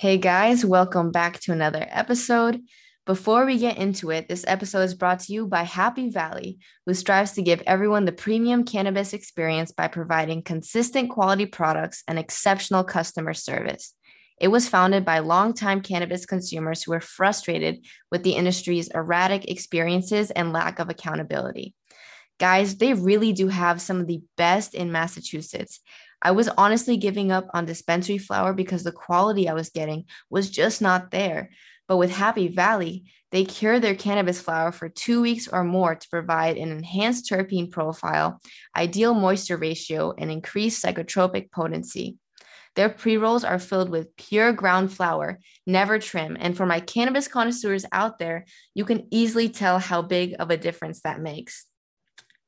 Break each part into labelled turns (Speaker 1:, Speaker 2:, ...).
Speaker 1: Hey guys, welcome back to another episode. Before we get into it, this episode is brought to you by Happy Valley, who strives to give everyone the premium cannabis experience by providing consistent quality products and exceptional customer service. It was founded by longtime cannabis consumers who were frustrated with the industry's erratic experiences and lack of accountability. Guys, they really do have some of the best in Massachusetts. I was honestly giving up on dispensary flower because the quality I was getting was just not there. But with Happy Valley, they cure their cannabis flower for two weeks or more to provide an enhanced terpene profile, ideal moisture ratio, and increased psychotropic potency. Their pre rolls are filled with pure ground flower, never trim. And for my cannabis connoisseurs out there, you can easily tell how big of a difference that makes.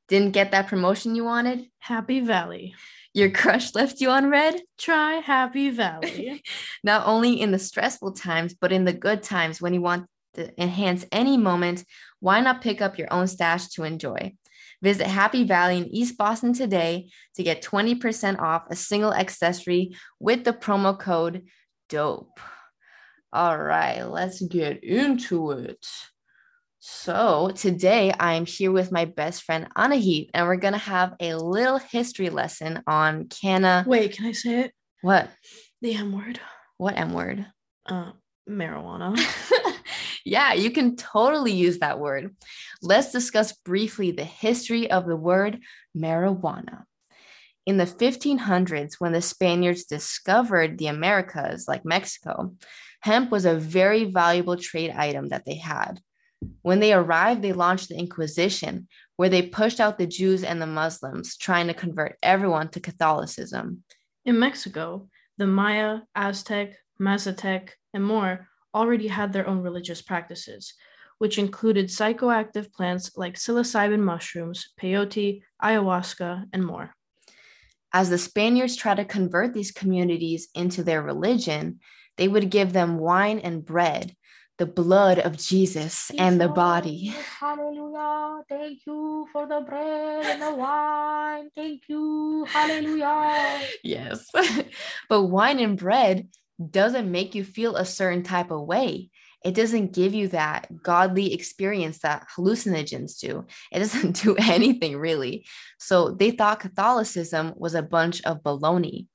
Speaker 1: Didn't get that promotion you wanted?
Speaker 2: Happy Valley.
Speaker 1: Your crush left you on red?
Speaker 2: Try Happy Valley.
Speaker 1: Not only in the stressful times, but in the good times when you want to enhance any moment, why not pick up your own stash to enjoy? Visit Happy Valley in East Boston today to get 20% off a single accessory with the promo code DOPE. All right, let's get into it. So, today I am here with my best friend Anahit, and we're going to have a little history lesson on canna.
Speaker 2: Wait, can I say it?
Speaker 1: What?
Speaker 2: The M word.
Speaker 1: What M word?
Speaker 2: Uh, marijuana.
Speaker 1: yeah, you can totally use that word. Let's discuss briefly the history of the word marijuana. In the 1500s, when the Spaniards discovered the Americas, like Mexico, hemp was a very valuable trade item that they had. When they arrived, they launched the Inquisition, where they pushed out the Jews and the Muslims, trying to convert everyone to Catholicism.
Speaker 2: In Mexico, the Maya, Aztec, Mazatec, and more already had their own religious practices, which included psychoactive plants like psilocybin mushrooms, peyote, ayahuasca, and more.
Speaker 1: As the Spaniards tried to convert these communities into their religion, they would give them wine and bread, the blood of Jesus and the body.
Speaker 3: Hallelujah. Thank you for the bread and the wine. Thank you. Hallelujah.
Speaker 1: Yes. but wine and bread doesn't make you feel a certain type of way. It doesn't give you that godly experience that hallucinogens do. It doesn't do anything really. So they thought Catholicism was a bunch of baloney.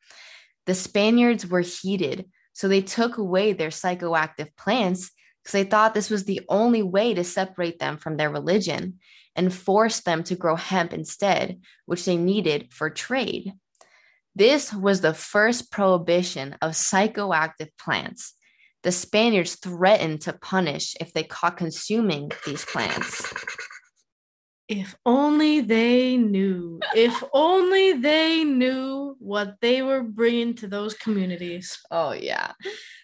Speaker 1: The Spaniards were heated, so they took away their psychoactive plants because they thought this was the only way to separate them from their religion and force them to grow hemp instead, which they needed for trade. This was the first prohibition of psychoactive plants. The Spaniards threatened to punish if they caught consuming these plants.
Speaker 2: If only they knew, if only they knew what they were bringing to those communities.
Speaker 1: Oh, yeah.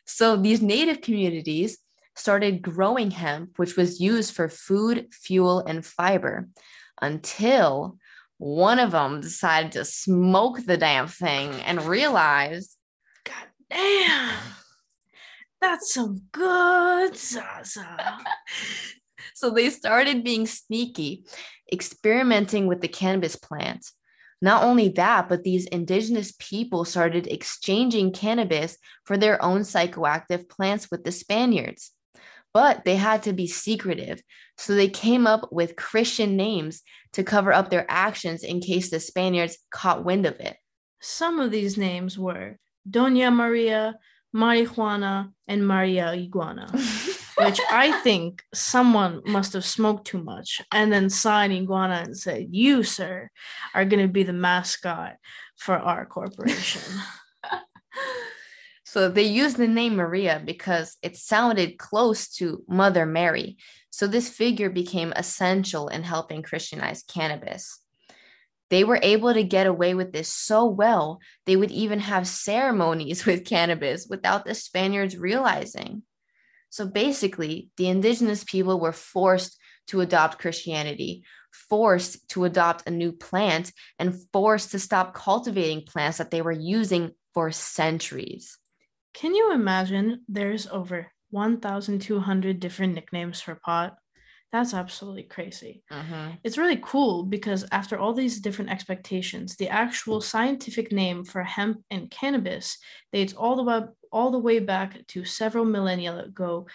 Speaker 1: So these native communities started growing hemp, which was used for food, fuel, and fiber, until one of them decided to smoke the damn thing and realized,
Speaker 2: God damn, that's some good Zaza.
Speaker 1: so they started being sneaky, experimenting with the cannabis plant. Not only that, but these indigenous people started exchanging cannabis for their own psychoactive plants with the Spaniards but they had to be secretive. So they came up with Christian names to cover up their actions in case the Spaniards caught wind of it.
Speaker 2: Some of these names were Doña Maria, Marijuana, and Maria Iguana, which I think someone must have smoked too much and then signed Iguana and said, You, sir, are going to be the mascot for our corporation.
Speaker 1: So they used the name Maria because it sounded close to Mother Mary. So this figure became essential in helping Christianize cannabis. They were able to get away with this so well, they would even have ceremonies with cannabis without the Spaniards realizing. So basically, the indigenous people were forced to adopt Christianity, forced to adopt a new plant, and forced to stop cultivating plants that they were using for centuries.
Speaker 2: Can you imagine there's over 1,200 different nicknames for pot? That's absolutely crazy.
Speaker 1: Mhm.
Speaker 2: It's really cool because after all these different expectations, the actual scientific name for hemp and cannabis dates all the way all the way back to several millennia ago,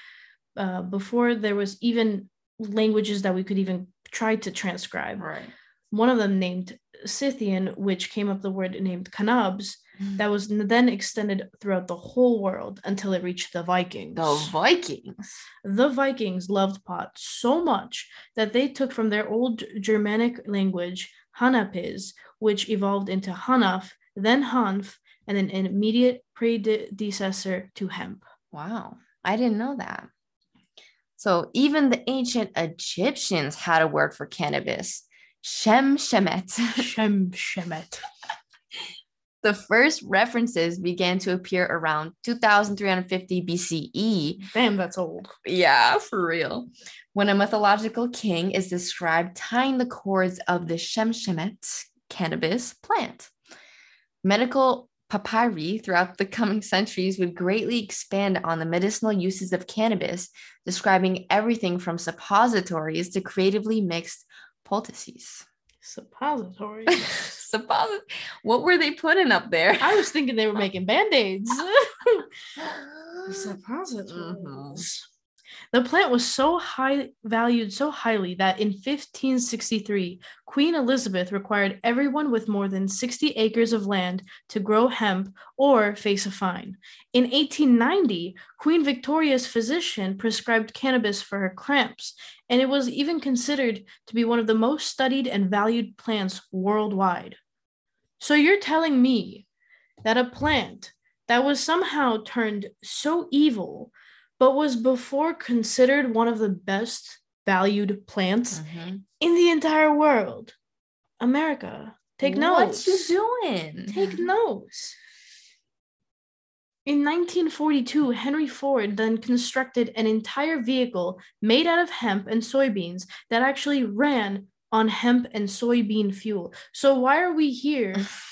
Speaker 2: uh, before there was even languages that we could even try to transcribe.
Speaker 1: Right.
Speaker 2: One of them named Scythian, which came up the word named Cannabs, mm. that was then extended throughout the whole world until it reached the Vikings.
Speaker 1: The Vikings.
Speaker 2: The Vikings loved pot so much that they took from their old Germanic language Hanapiz, which evolved into Hanaf, then Hanf, and an immediate predecessor to hemp.
Speaker 1: Wow. I didn't know that. So even the ancient Egyptians had a word for cannabis. Shem Shemet.
Speaker 2: Shem Shemet.
Speaker 1: the first references began to appear around 2350 BCE
Speaker 2: Damn, that's old.
Speaker 1: Yeah, for real. When a mythological king is described tying the cords of the Shemshemet cannabis plant. Medical papyri throughout the coming centuries would greatly expand on the medicinal uses of cannabis, describing everything from suppositories to creatively mixed poultices.
Speaker 2: Suppository.
Speaker 1: Supposit- what were they putting up there?
Speaker 2: I was thinking they were making band-aids.
Speaker 1: Mm-hmm.
Speaker 2: The plant was so high valued so highly that in 1563, Queen Elizabeth required everyone with more than 60 acres of land to grow hemp or face a fine. In 1890, Queen Victoria's physician prescribed cannabis for her cramps, and it was even considered to be one of the most studied and valued plants worldwide. So you're telling me that a plant that was somehow turned so evil, but was before considered one of the best valued plants
Speaker 1: Mhm.
Speaker 2: in the entire world. America, take notes.
Speaker 1: What you doing?
Speaker 2: Take notes. In 1942, Henry Ford then constructed an entire vehicle made out of hemp and soybeans that actually ran on hemp and soybean fuel. So, why are we here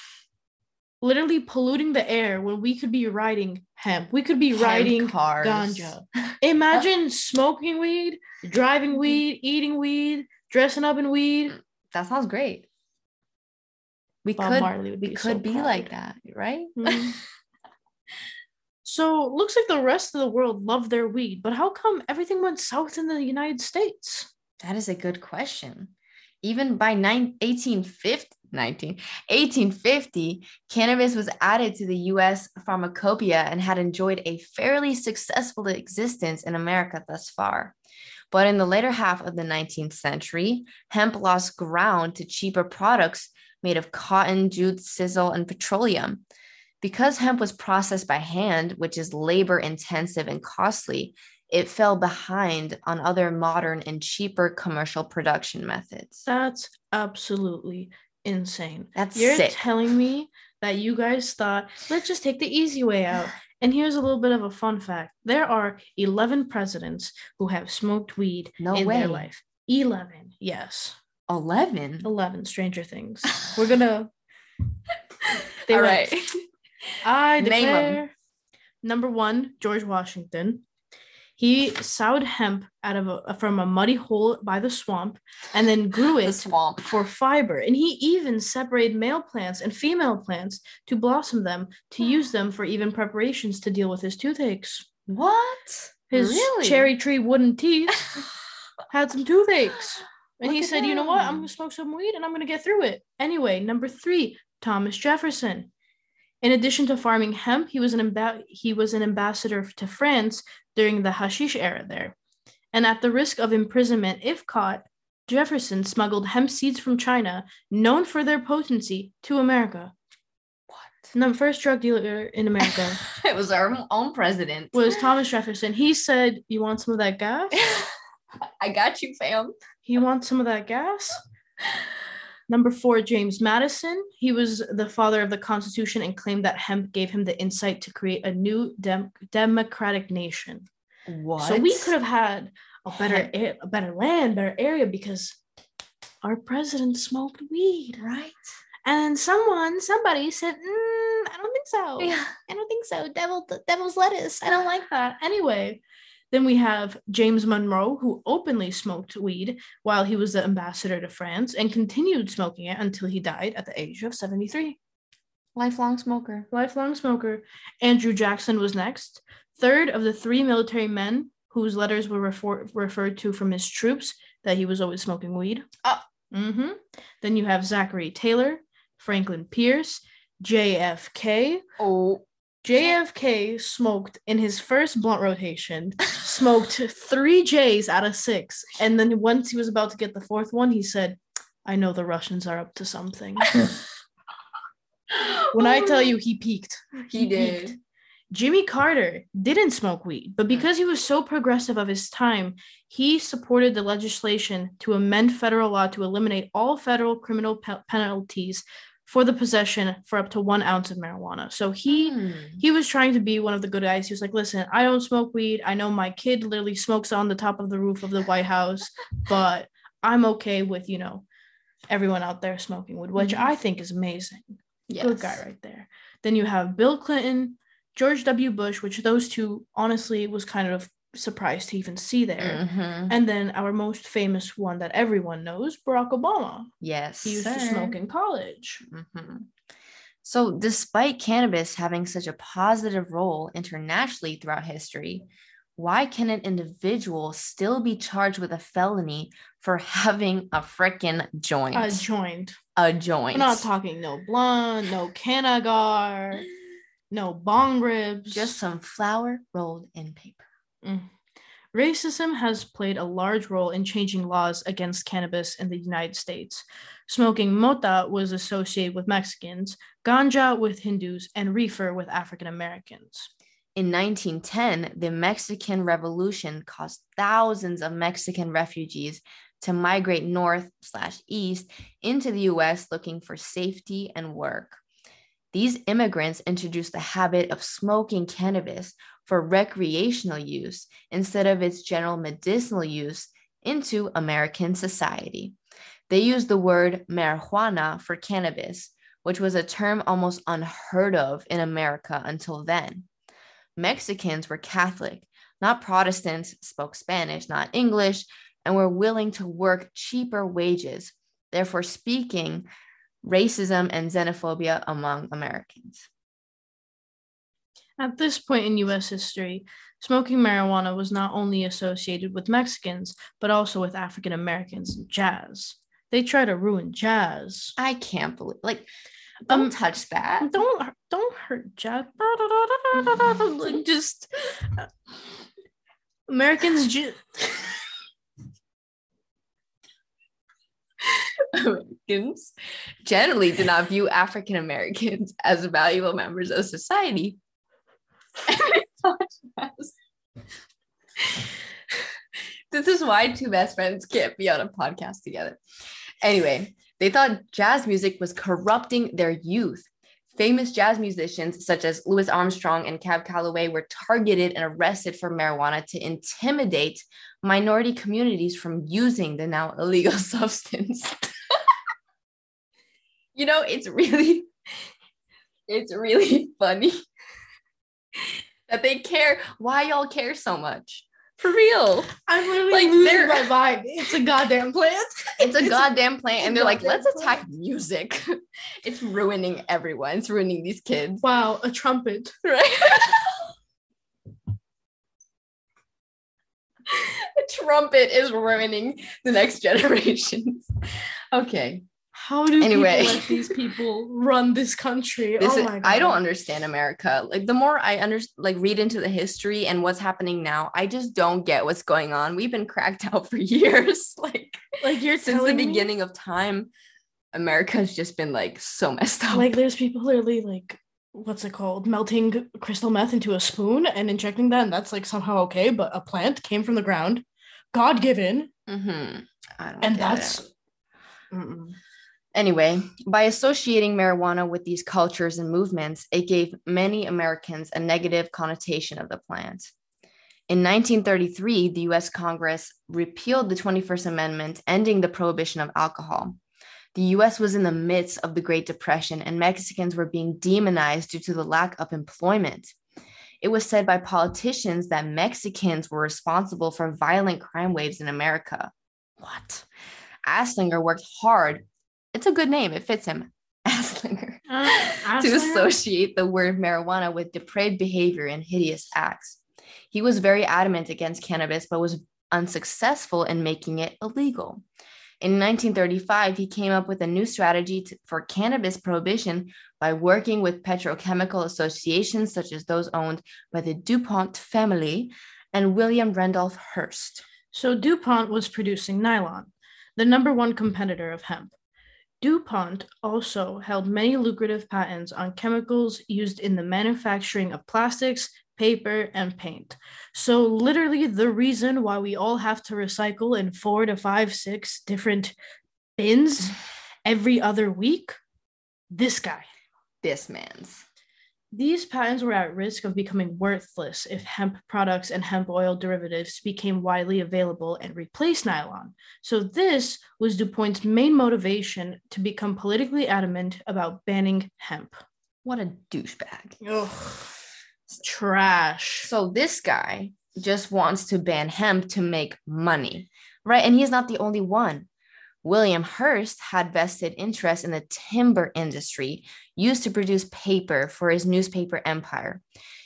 Speaker 2: literally polluting the air when we could be riding hemp? We could be
Speaker 1: Hemp
Speaker 2: riding
Speaker 1: cars.
Speaker 2: ganja. Imagine uh, smoking weed, driving mm-hmm. weed, eating weed, dressing up in weed.
Speaker 1: Mm, that sounds great. We
Speaker 2: Bob
Speaker 1: could
Speaker 2: Marley would
Speaker 1: we
Speaker 2: be
Speaker 1: could
Speaker 2: so
Speaker 1: be
Speaker 2: proud.
Speaker 1: like that, right?
Speaker 2: Mhm. so looks like the rest of the world loved their weed, but how come everything went south in the United States?
Speaker 1: That is a good question. Even by nine, 1850, 19, 1850, cannabis was added to the US pharmacopoeia and had enjoyed a fairly successful existence in America thus far. But in the later half of the 19th century, hemp lost ground to cheaper products made of cotton, jute, sisal, and petroleum. Because hemp was processed by hand, which is labor intensive and costly, it fell behind on other modern and cheaper commercial production methods.
Speaker 2: That's absolutely insane.
Speaker 1: That's
Speaker 2: You're
Speaker 1: sick.
Speaker 2: telling me that you guys thought, let's just take the easy way out. And here's a little bit of a fun fact there are 11 presidents who have smoked weed
Speaker 1: No
Speaker 2: in
Speaker 1: way.
Speaker 2: their life. 11, yes.
Speaker 1: 11.
Speaker 2: 11 Stranger Things. We're gonna. They
Speaker 1: All right.
Speaker 2: I
Speaker 1: Name 'em.
Speaker 2: declare. Number one, George Washington. He sowed hemp out of a, from a muddy hole by the swamp, and then grew
Speaker 1: the
Speaker 2: it
Speaker 1: swamp.
Speaker 2: for fiber. And he even separated male plants and female plants to blossom them to hmm. use them for even preparations to deal with his toothaches.
Speaker 1: What?
Speaker 2: His
Speaker 1: Really?
Speaker 2: cherry tree wooden teeth had some toothaches. And
Speaker 1: Look
Speaker 2: he said, you know what? I'm going to smoke some weed and I'm going to get through it. Anyway, number three, Thomas Jefferson. In addition to farming hemp, he was an amba- he was an ambassador to France during the hashish era there. And at the risk of imprisonment if caught, Jefferson smuggled hemp seeds from China, known for their potency, to America.
Speaker 1: What?
Speaker 2: And the first drug dealer in America
Speaker 1: it was our own president.
Speaker 2: was Thomas Jefferson. He said, "You want some of that gas?
Speaker 1: I got you, fam.
Speaker 2: You want some of that gas?" Number four, James Madison. He was the father of the Constitution and claimed that hemp gave him the insight to create a new dem- democratic nation.
Speaker 1: What?
Speaker 2: So we could have had a better, a, a better land, better area because our president smoked weed.
Speaker 1: right?
Speaker 2: And someone, somebody said, mm, "I don't think so.
Speaker 1: Yeah.
Speaker 2: I don't think so. Devil, devil's lettuce. I don't like that." Anyway, Then we have James Monroe, who openly smoked weed while he was the ambassador to France and continued smoking it until he died at the age of 73.
Speaker 1: Lifelong smoker.
Speaker 2: Lifelong smoker. Andrew Jackson was next, third of the three military men whose letters were refer- referred to from his troops that he was always smoking weed.
Speaker 1: Oh.
Speaker 2: hmm Then you have Zachary Taylor, Franklin Pierce, JFK.
Speaker 1: Oh,
Speaker 2: JFK smoked in his first blunt rotation, smoked three J's out of six. And then once he was about to get the fourth one, he said, I know the Russians are up to something. when I tell oh. you he peaked,
Speaker 1: he
Speaker 2: peaked.
Speaker 1: did.
Speaker 2: Jimmy Carter didn't smoke weed, but mm. because he was so progressive of his time, he supported the legislation to amend federal law to eliminate all federal criminal pe- penalties for the possession for up to one ounce of marijuana. So he
Speaker 1: Hmm.
Speaker 2: he was trying to be one of the good guys. He was like, "Listen, I don't smoke weed. I know my kid literally smokes on the top of the roof of the White House, but I'm okay with you know everyone out there smoking weed, which
Speaker 1: Mhm.
Speaker 2: I think is amazing."
Speaker 1: Yes.
Speaker 2: good guy right there. Then you have Bill Clinton, George W. Bush, which those two honestly was kind of surprised to even see there.
Speaker 1: Mhm.
Speaker 2: And then our most famous one that everyone knows, Barack Obama.
Speaker 1: Yes.
Speaker 2: He used to smoke in college.
Speaker 1: Mhm. So, despite cannabis having such a positive role internationally throughout history, why can an individual still be charged with a felony for having a frickin' joint?
Speaker 2: A joint.
Speaker 1: a joint.
Speaker 2: We're not talking no blunt, no cannagar, no bong ribs.
Speaker 1: Just some flower rolled in paper.
Speaker 2: Mm. Racism has played a large role in changing laws against cannabis in the United States. Smoking mota was associated with Mexicans, ganja with Hindus, and reefer with African Americans.
Speaker 1: In 1910, the Mexican Revolution caused thousands of Mexican refugees to migrate north slash east into the US looking for safety and work. These immigrants introduced the habit of smoking cannabis for recreational use instead of its general medicinal use into American society. They used the word marijuana for cannabis, which was a term almost unheard of in America until then. Mexicans were Catholic, not Protestants, spoke Spanish, not English, and were willing to work cheaper wages, therefore, speaking racism and xenophobia among Americans.
Speaker 2: At this point in US history, smoking marijuana was not only associated with Mexicans, but also with African Americans and jazz. They try to ruin jazz.
Speaker 1: I can't believe, like, don't
Speaker 2: Um,
Speaker 1: touch that.
Speaker 2: Don't don't hurt jazz. Like, just Americans ju-
Speaker 1: Americans generally do not view African Americans as valuable members of society. this is why two best friends can't be on a podcast together. Anyway, they thought jazz music was corrupting their youth. Famous jazz musicians such as Louis Armstrong and Cab Calloway were targeted and arrested for marijuana to intimidate minority communities from using the now illegal substance. You know, it's really, it's really funny that they care. Why y'all care so much? For real.
Speaker 2: I'm literally
Speaker 1: Like,
Speaker 2: losing my mind. It's a goddamn plant.
Speaker 1: It's a
Speaker 2: It's
Speaker 1: goddamn plant. And they're like, let's attack music. it's ruining everyone. It's ruining these kids.
Speaker 2: Wow, a trumpet.
Speaker 1: Right? a trumpet is ruining the next generations. Okay.
Speaker 2: How do
Speaker 1: Anyway.
Speaker 2: people let these people run this country?
Speaker 1: This
Speaker 2: oh
Speaker 1: is,
Speaker 2: my god.
Speaker 1: I don't understand America. Like the more I under like read into the history and what's happening now, I just don't get what's going on. We've been cracked out for years. Like
Speaker 2: like you're
Speaker 1: since the
Speaker 2: telling me-
Speaker 1: beginning of time, America's just been like so messed up.
Speaker 2: Like there's people literally like what's it called? Melting crystal meth into a spoon and injecting that, and that's like somehow okay, but a plant came from the ground, God given,
Speaker 1: hmm I don't
Speaker 2: and that's.
Speaker 1: Anyway, by associating marijuana with these cultures and movements, it gave many Americans a negative connotation of the plant. In 1933, the US Congress repealed the 21st Amendment, ending the prohibition of alcohol. The US was in the midst of the Great Depression, and Mexicans were being demonized due to the lack of employment. It was said by politicians that Mexicans were responsible for violent crime waves in America. What? Anslinger worked hard. It's a good name, it fits him. Anslinger.
Speaker 2: Uh,
Speaker 1: to associate the word marijuana with depraved behavior and hideous acts. He was very adamant against cannabis, but was unsuccessful in making it illegal. In 1935, he came up with a new strategy to, for cannabis prohibition by working with petrochemical associations such as those owned by the DuPont family and William Randolph Hearst.
Speaker 2: So DuPont was producing nylon, the number one competitor of hemp. DuPont also held many lucrative patents on chemicals used in the manufacturing of plastics, paper, and paint. So, literally, the reason why we all have to recycle in four to five, six different bins every other week, this guy.
Speaker 1: This man's.
Speaker 2: These patents were at risk of becoming worthless if hemp products and hemp oil derivatives became widely available and replaced nylon. So, this was DuPont's main motivation to become politically adamant about banning hemp.
Speaker 1: What a douchebag.
Speaker 2: Ugh, trash.
Speaker 1: So this guy just wants to ban hemp to make money, right? And he's not the only one. William Hearst had vested interest in the timber industry used to produce paper for his newspaper empire.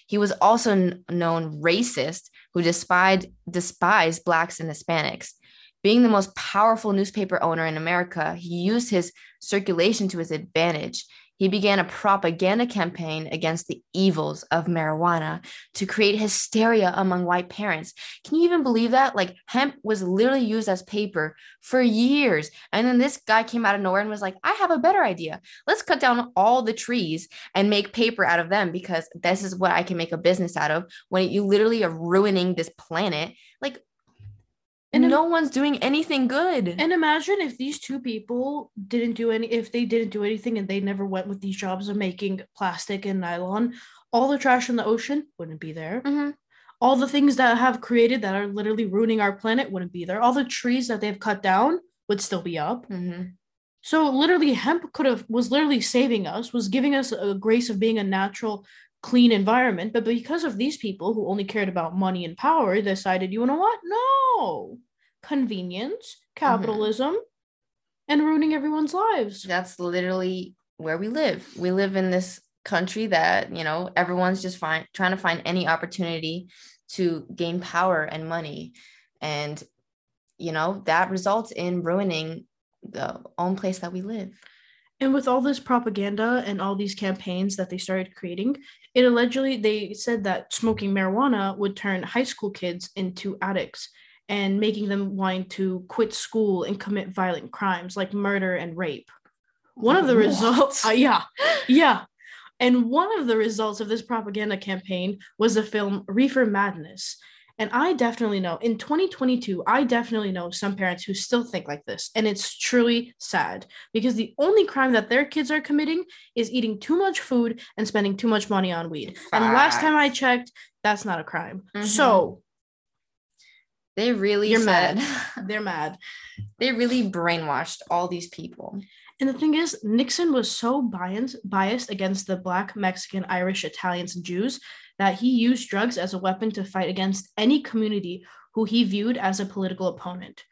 Speaker 1: He was also n- known racist who despised, despised blacks and Hispanics. Being the most powerful newspaper owner in America, he used his circulation to his advantage. He began a propaganda campaign against the evils of marijuana to create hysteria among white parents. Can you even believe that? Like, hemp was literally used as paper for years. And then this guy came out of nowhere and was like, I have a better idea. Let's cut down all the trees and make paper out of them because this is what I can make a business out of when you literally are ruining this planet. Like,
Speaker 2: And im-
Speaker 1: no one's doing anything good.
Speaker 2: And imagine if these two people didn't do any, if they didn't do anything and they never went with these jobs of making plastic and nylon, all the trash in the ocean wouldn't be there.
Speaker 1: Mhm.
Speaker 2: All the things that have created that are literally ruining our planet wouldn't be there. All the trees that they've cut down would still be up.
Speaker 1: Mhm.
Speaker 2: So literally, hemp could have was literally saving us, was giving us a grace of being a natural, clean environment. But because of these people who only cared about money and power, they decided, you know what? No, convenience, mm-hmm. capitalism, and ruining everyone's lives.
Speaker 1: That's literally where we live. We live in this country that, you know, everyone's just find, trying to find any opportunity to gain power and money. And, you know, that results in ruining the own place that we live.
Speaker 2: And with all this propaganda and all these campaigns that they started creating, it allegedly they said that smoking marijuana would turn high school kids into addicts and making them want to quit school and commit violent crimes like murder and rape. One of the
Speaker 1: What?
Speaker 2: results, uh, yeah, yeah. And one of the results of this propaganda campaign was the film Reefer Madness. And I definitely know in 2022, I definitely know some parents who still think like this. And it's truly sad because the only crime that their kids are committing is eating too much food and spending too much money on weed. And last time I checked, that's not a crime.
Speaker 1: Mhm.
Speaker 2: So
Speaker 1: They really
Speaker 2: You're
Speaker 1: said,
Speaker 2: mad. they're mad.
Speaker 1: they really brainwashed all these people.
Speaker 2: And the thing is, Nixon was so biased, biased against the Black, Mexican, Irish, Italians, and Jews that he used drugs as a weapon to fight against any community who he viewed as a political opponent.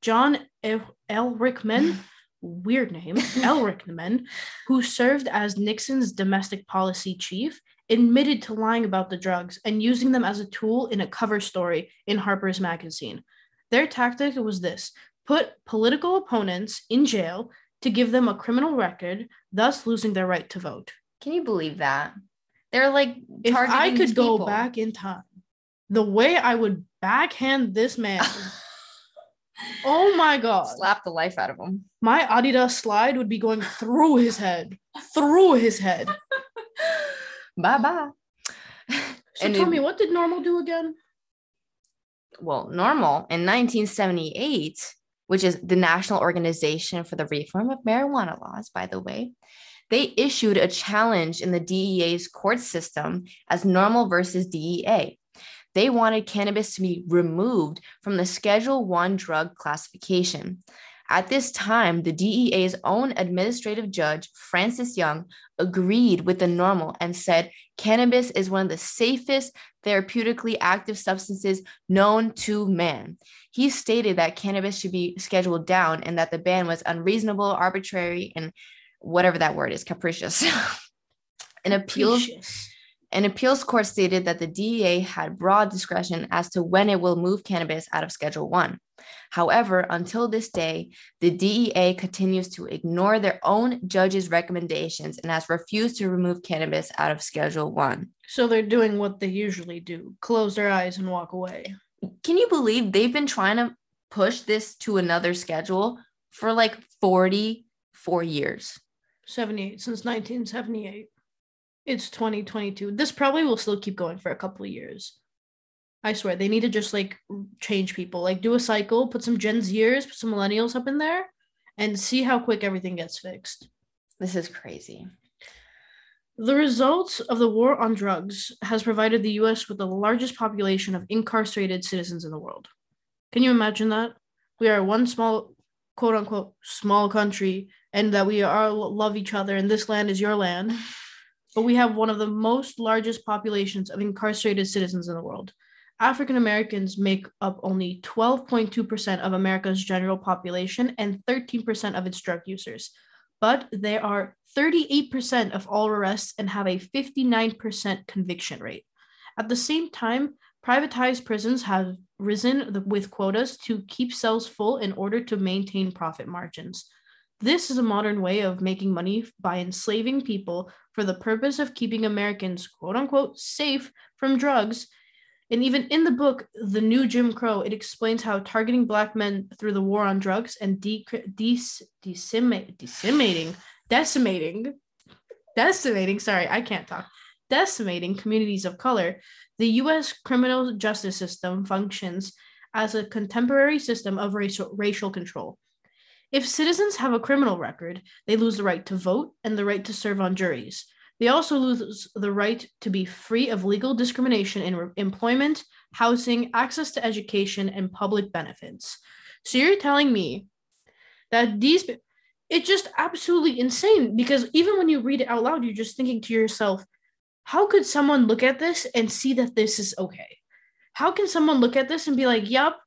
Speaker 2: John El- Elrickman, weird name, Elrickman, who served as Nixon's domestic policy chief, admitted to lying about the drugs and using them as a tool in a cover story in Harper's Magazine. Their tactic was this put political opponents in jail to give them a criminal record, thus losing their right to vote.
Speaker 1: Can you believe that? They're like
Speaker 2: If I could
Speaker 1: these
Speaker 2: go
Speaker 1: people.
Speaker 2: back in time, the way I would backhand this man, oh my god,
Speaker 1: slap the life out of him.
Speaker 2: my Adidas slide would be going through his head, through his head.
Speaker 1: bye bye.
Speaker 2: So
Speaker 1: And
Speaker 2: tell
Speaker 1: it-
Speaker 2: me, what did NORML do again?
Speaker 1: well, NORML in 1978, which is the National Organization for the Reform of Marijuana Laws, by the way, they issued a challenge in the DEA's court system as NORML versus DEA. They wanted cannabis to be removed from the Schedule 1 drug classification. At this time, the DEA's own administrative judge, Francis Young, agreed with the NORML and said cannabis is one of the safest therapeutically active substances known to man. He stated that cannabis should be scheduled down and that the ban was unreasonable, arbitrary, and whatever that word is, capricious. An appeals
Speaker 2: Capricious.
Speaker 1: an appeals court stated that the DEA had broad discretion as to when it will move cannabis out of Schedule 1. However, until this day, the DEA continues to ignore their own judge's recommendations and has refused to remove cannabis out of Schedule 1.
Speaker 2: So they're doing what they usually do close their eyes and walk away.
Speaker 1: Can you believe they've been trying to push this to another schedule for like 44 years?
Speaker 2: 78 since 1978. It's 2022. This probably will still keep going for a couple of years. I swear they need to just like change people, like do a cycle, put some Gen Zers, put some millennials up in there, and see how quick everything gets fixed.
Speaker 1: This is crazy.
Speaker 2: The results of the war on drugs has provided the US with the largest population of incarcerated citizens in the world. Can you imagine that? We are one small, quote unquote, small country, and that we are love each other, and this land is your land. But we have one of the most largest populations of incarcerated citizens in the world. African Americans make up only 12.2% of America's general population and 13% of its drug users but they are 38% of all arrests and have a 59% conviction rate. At the same time, privatized prisons have risen with quotas to keep cells full in order to maintain profit margins. This is a modern way of making money by enslaving people for the purpose of keeping Americans, quote unquote, safe from drugs. And even in the book, The New Jim Crow, it explains how targeting Black men through the war on drugs and de- de- decima- decimating, decimating, decimating, sorry, I can't talk, decimating communities of color, the US criminal justice system functions as a contemporary system of racial, racial control. If citizens have a criminal record, they lose the right to vote and the right to serve on juries. They also lose the right to be free of legal discrimination in re- employment, housing, access to education, and public benefits. So you're telling me that these it's just absolutely insane because even when you read it out loud, you're just thinking to yourself, how could someone look at this and see that this is okay? How can someone look at this and be like, yup,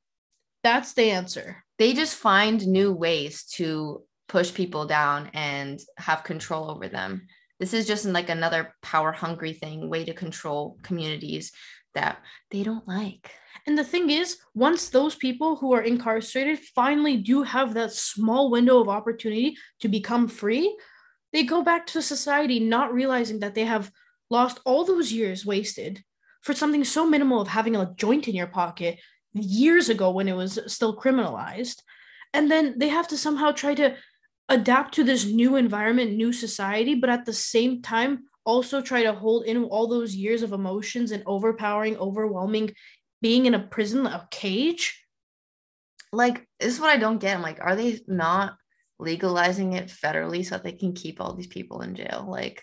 Speaker 2: that's the answer?
Speaker 1: They just find new ways to push people down and have control over them. This is just like another power hungry thing, way to control communities that they don't like.
Speaker 2: And the thing is, once those people who are incarcerated finally do have that small window of opportunity to become free, they go back to society not realizing that they have lost all those years wasted for something so minimal of having a joint in your pocket years ago when it was still criminalized. And then they have to somehow try to adapt to this new environment, new society, but at the same time, also try to hold in all those years of emotions and overpowering, overwhelming being in a prison, a cage.
Speaker 1: Like, this is what I don't get. I'm like, are they not legalizing it federally so that they can keep all these people in jail? Like,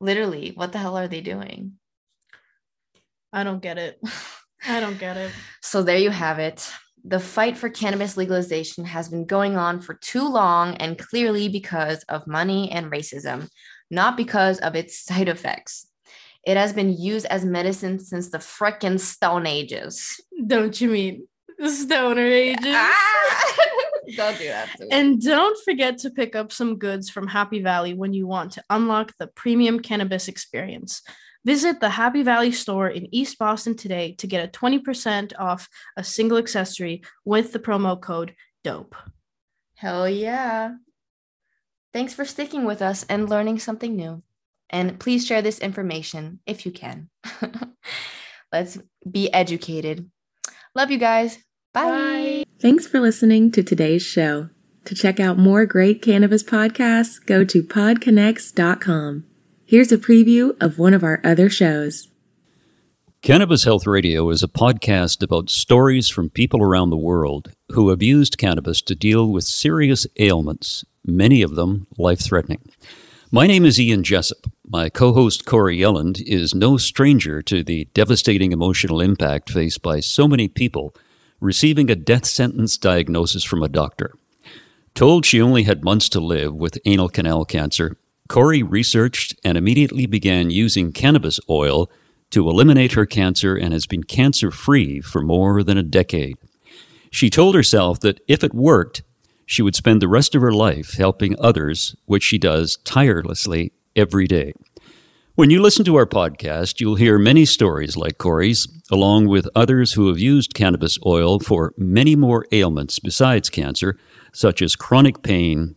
Speaker 1: literally, what the hell are they doing?
Speaker 2: I don't get it. I don't get it.
Speaker 1: So there you have it. The fight for cannabis legalization has been going on for too long and clearly because of money and racism, not because of its side effects. It has been used as medicine since the frickin' Stone Ages.
Speaker 2: Don't you mean the stoner ages?
Speaker 1: Ah! Don't do that.
Speaker 2: And don't forget to pick up some goods from Happy Valley when you want to unlock the premium cannabis experience. Visit the Happy Valley store in East Boston today to get a 20% off a single accessory with the promo code DOPE.
Speaker 1: Hell yeah. Thanks for sticking with us and learning something new. And please share this information if you can. Let's be educated. Love you guys. Bye.
Speaker 4: Thanks for listening to today's show. To check out more great cannabis podcasts, go to podconnects.com. Here's a preview of one of our other shows.
Speaker 5: Cannabis Health Radio is a podcast about stories from people around the world who have used cannabis to deal with serious ailments, many of them life threatening. My name is Ian Jessup. My co host Corey Yelland is no stranger to the devastating emotional impact faced by so many people receiving a death sentence diagnosis from a doctor. Told she only had months to live with anal canal cancer, Corey researched and immediately began using cannabis oil to eliminate her cancer and has been cancer free for more than a decade. She told herself that if it worked, she would spend the rest of her life helping others, which she does tirelessly every day. When you listen to our podcast, you'll hear many stories like Corey's, along with others who have used cannabis oil for many more ailments besides cancer, such as chronic pain,